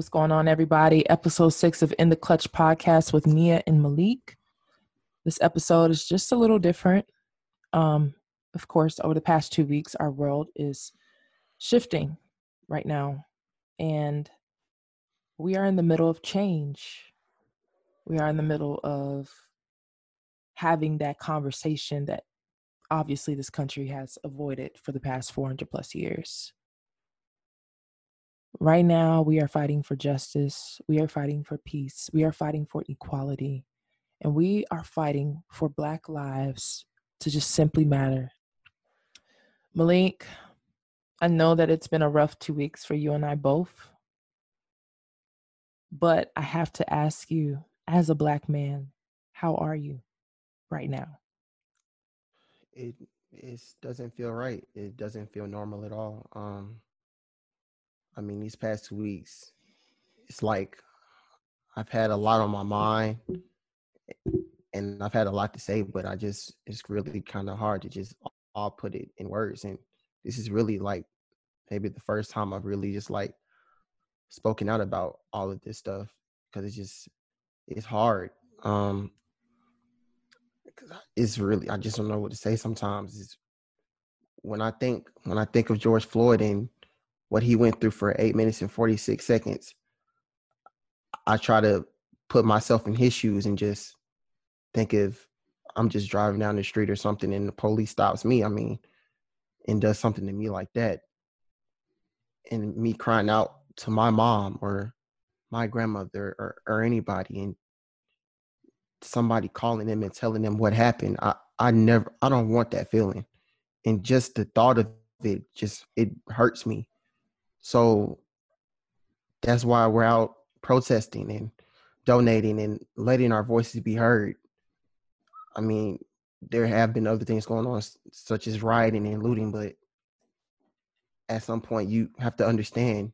What's going on, everybody? Episode six of In the Clutch podcast with Nia and Malik. This episode is just a little different. Um, of course, over the past two weeks, our world is shifting right now, and we are in the middle of change. We are in the middle of having that conversation that obviously this country has avoided for the past 400 plus years. Right now, we are fighting for justice. We are fighting for peace. We are fighting for equality. And we are fighting for Black lives to just simply matter. Malik, I know that it's been a rough two weeks for you and I both. But I have to ask you, as a Black man, how are you right now? It it doesn't feel right. It doesn't feel normal at all. Um, I mean, these past two weeks, it's like I've had a lot on my mind and I've had a lot to say, but I just, it's really kind of hard to just all put it in words. And this is really like maybe the first time I've really just like spoken out about all of this stuff because it's just, it's hard. Um, it's really, I just don't know what to say sometimes. It's, when I think, when I think of George Floyd and what he went through for eight minutes and 46 seconds, I try to put myself in his shoes and just think if I'm just driving down the street or something and the police stops me, I mean, and does something to me like that. And me crying out to my mom or my grandmother or, or anybody and somebody calling them and telling them what happened. I, I never I don't want that feeling. And just the thought of it just it hurts me so that's why we're out protesting and donating and letting our voices be heard. I mean, there have been other things going on, such as rioting and looting, but at some point, you have to understand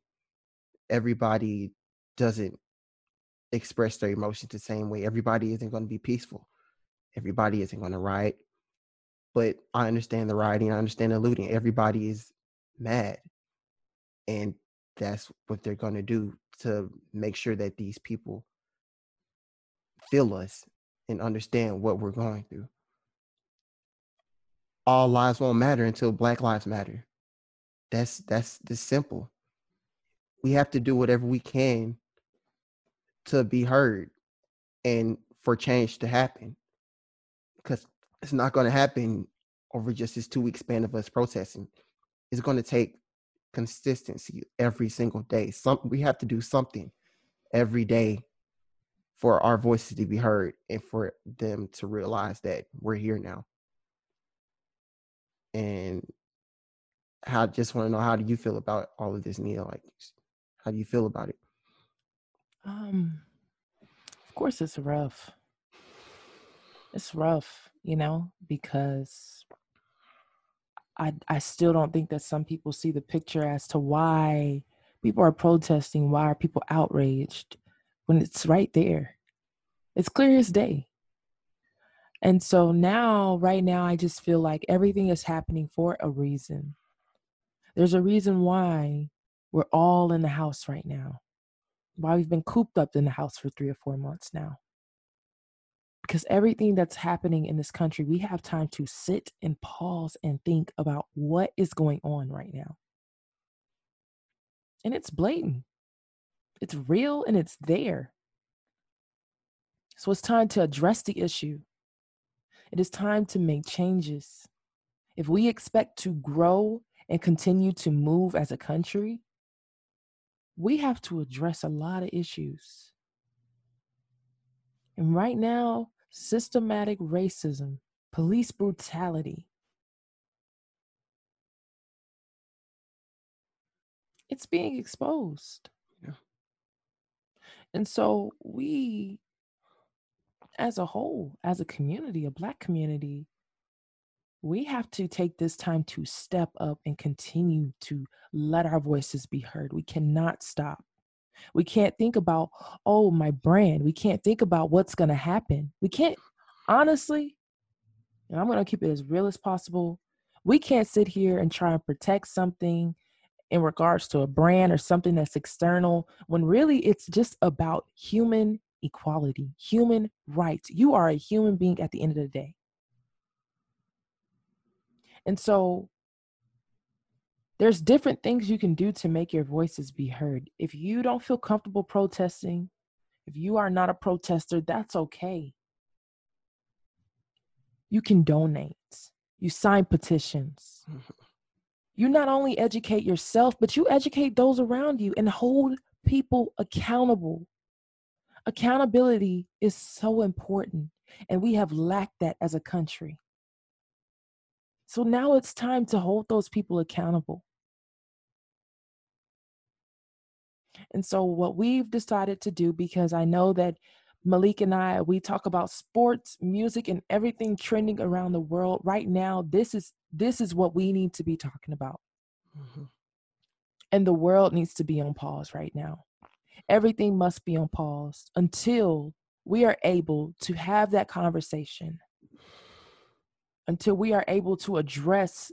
everybody doesn't express their emotions the same way. Everybody isn't going to be peaceful. Everybody isn't going to riot. But I understand the rioting. I understand the looting. Everybody is mad and that's what they're going to do to make sure that these people feel us and understand what we're going through. All lives won't matter until black lives matter. That's that's this simple. We have to do whatever we can to be heard and for change to happen because it's not going to happen over just this two week span of us protesting. It's going to take consistency every single day. Some we have to do something every day for our voices to be heard and for them to realize that we're here now. And how just want to know how do you feel about all of this, Neil? Like how do you feel about it? Um of course it's rough. It's rough, you know, because I I still don't think that some people see the picture as to why people are protesting, why are people outraged when it's right there. It's clear as day. And so now, right now, I just feel like everything is happening for a reason. There's a reason why we're all in the house right now, why we've been cooped up in the house for three or four months now because everything that's happening in this country, we have time to sit and pause and think about what is going on right now. And it's blatant, it's real, and it's there. So it's time to address the issue. It is time to make changes. If we expect to grow and continue to move as a country, we have to address a lot of issues. And right now, systematic racism, police brutality. It's being exposed. Yeah. And so we, as a whole, as a community, a Black community, we have to take this time to step up and continue to let our voices be heard. We cannot stop. We can't think about, oh, my brand. We can't think about what's going to happen. We can't, honestly, and I'm going to keep it as real as possible. We can't sit here and try and protect something in regards to a brand or something that's external when really it's just about human equality, human rights. You are a human being at the end of the day. And so there's different things you can do to make your voices be heard. If you don't feel comfortable protesting, if you are not a protester, that's okay. You can donate, you sign petitions. Mm-hmm. You not only educate yourself, but you educate those around you and hold people accountable. Accountability is so important, and we have lacked that as a country. So now it's time to hold those people accountable. And so, what we've decided to do, because I know that Malik and I, we talk about sports, music, and everything trending around the world right now. This is this is what we need to be talking about. Mm-hmm. And the world needs to be on pause right now. Everything must be on pause until we are able to have that conversation, until we are able to address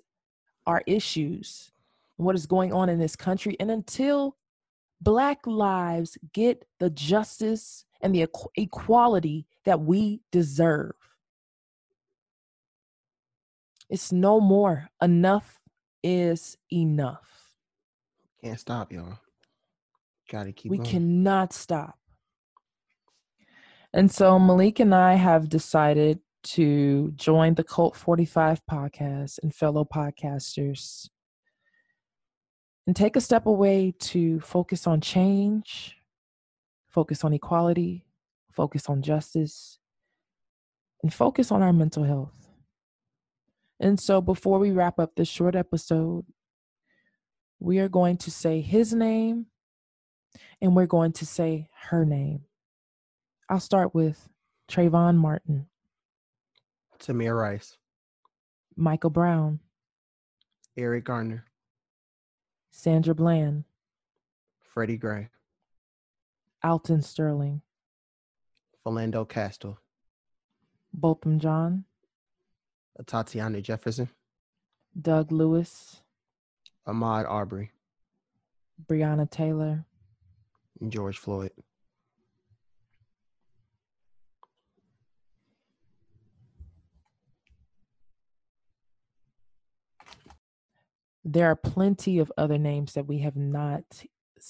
our issues, what is going on in this country, and until Black lives get the justice and the equality that we deserve. It's no more. Enough is enough. Can't stop, y'all. Gotta keep We going. cannot stop. And so Malik and I have decided to join the Cult 45 podcast and fellow podcasters and take a step away to focus on change, focus on equality, focus on justice, and focus on our mental health. And so, before we wrap up this short episode, we are going to say his name and we're going to say her name. I'll start with Trayvon Martin, Tamir Rice, Michael Brown, Eric Garner, Sandra Bland, Freddie Gray, Alton Sterling, Philando Castile, Botham Jean, Tatiana Jefferson, Doug Lewis, Ahmaud Arbery, Breonna Taylor, and George Floyd. There are plenty of other names that we have not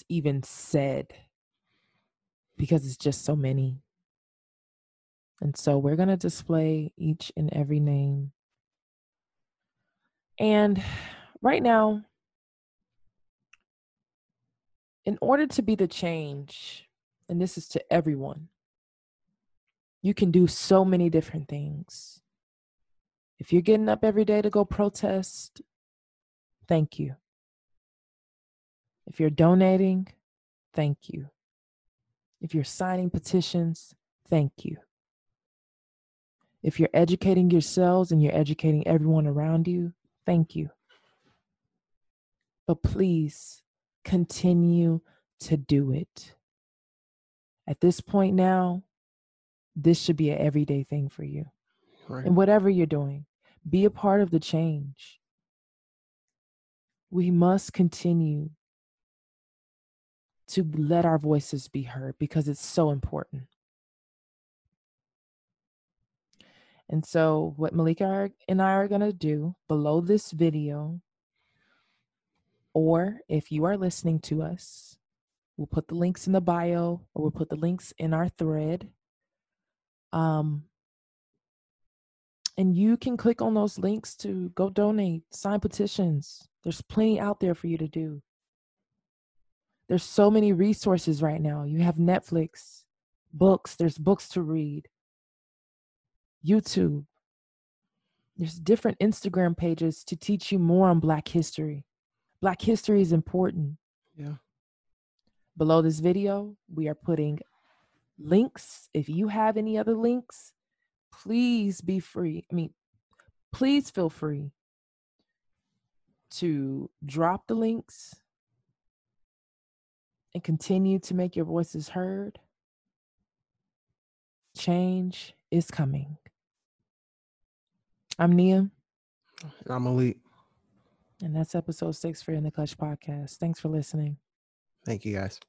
even said because it's just so many. And so we're going to display each and every name. And right now, in order to be the change, and this is to everyone, you can do so many different things. If you're getting up every day to go protest, thank you. If you're donating, thank you. If you're signing petitions, thank you. If you're educating yourselves and you're educating everyone around you, thank you. But please continue to do it. At this point now, this should be an everyday thing for you. Right. And whatever you're doing, be a part of the change. We must continue to let our voices be heard because it's so important. And so, what Malika and I are going to do below this video, or if you are listening to us, we'll put the links in the bio or we'll put the links in our thread. Um, and you can click on those links to go donate, sign petitions. There's plenty out there for you to do. There's so many resources right now. You have Netflix, books, there's books to read, YouTube. There's different Instagram pages to teach you more on Black history. Black history is important. Yeah. Below this video, we are putting links. If you have any other links, please be free. I mean, please feel free to drop the links and continue to make your voices heard. Change is coming. I'm Nia. I'm Malik. And that's episode six for In the Clutch podcast. Thanks for listening. Thank you guys.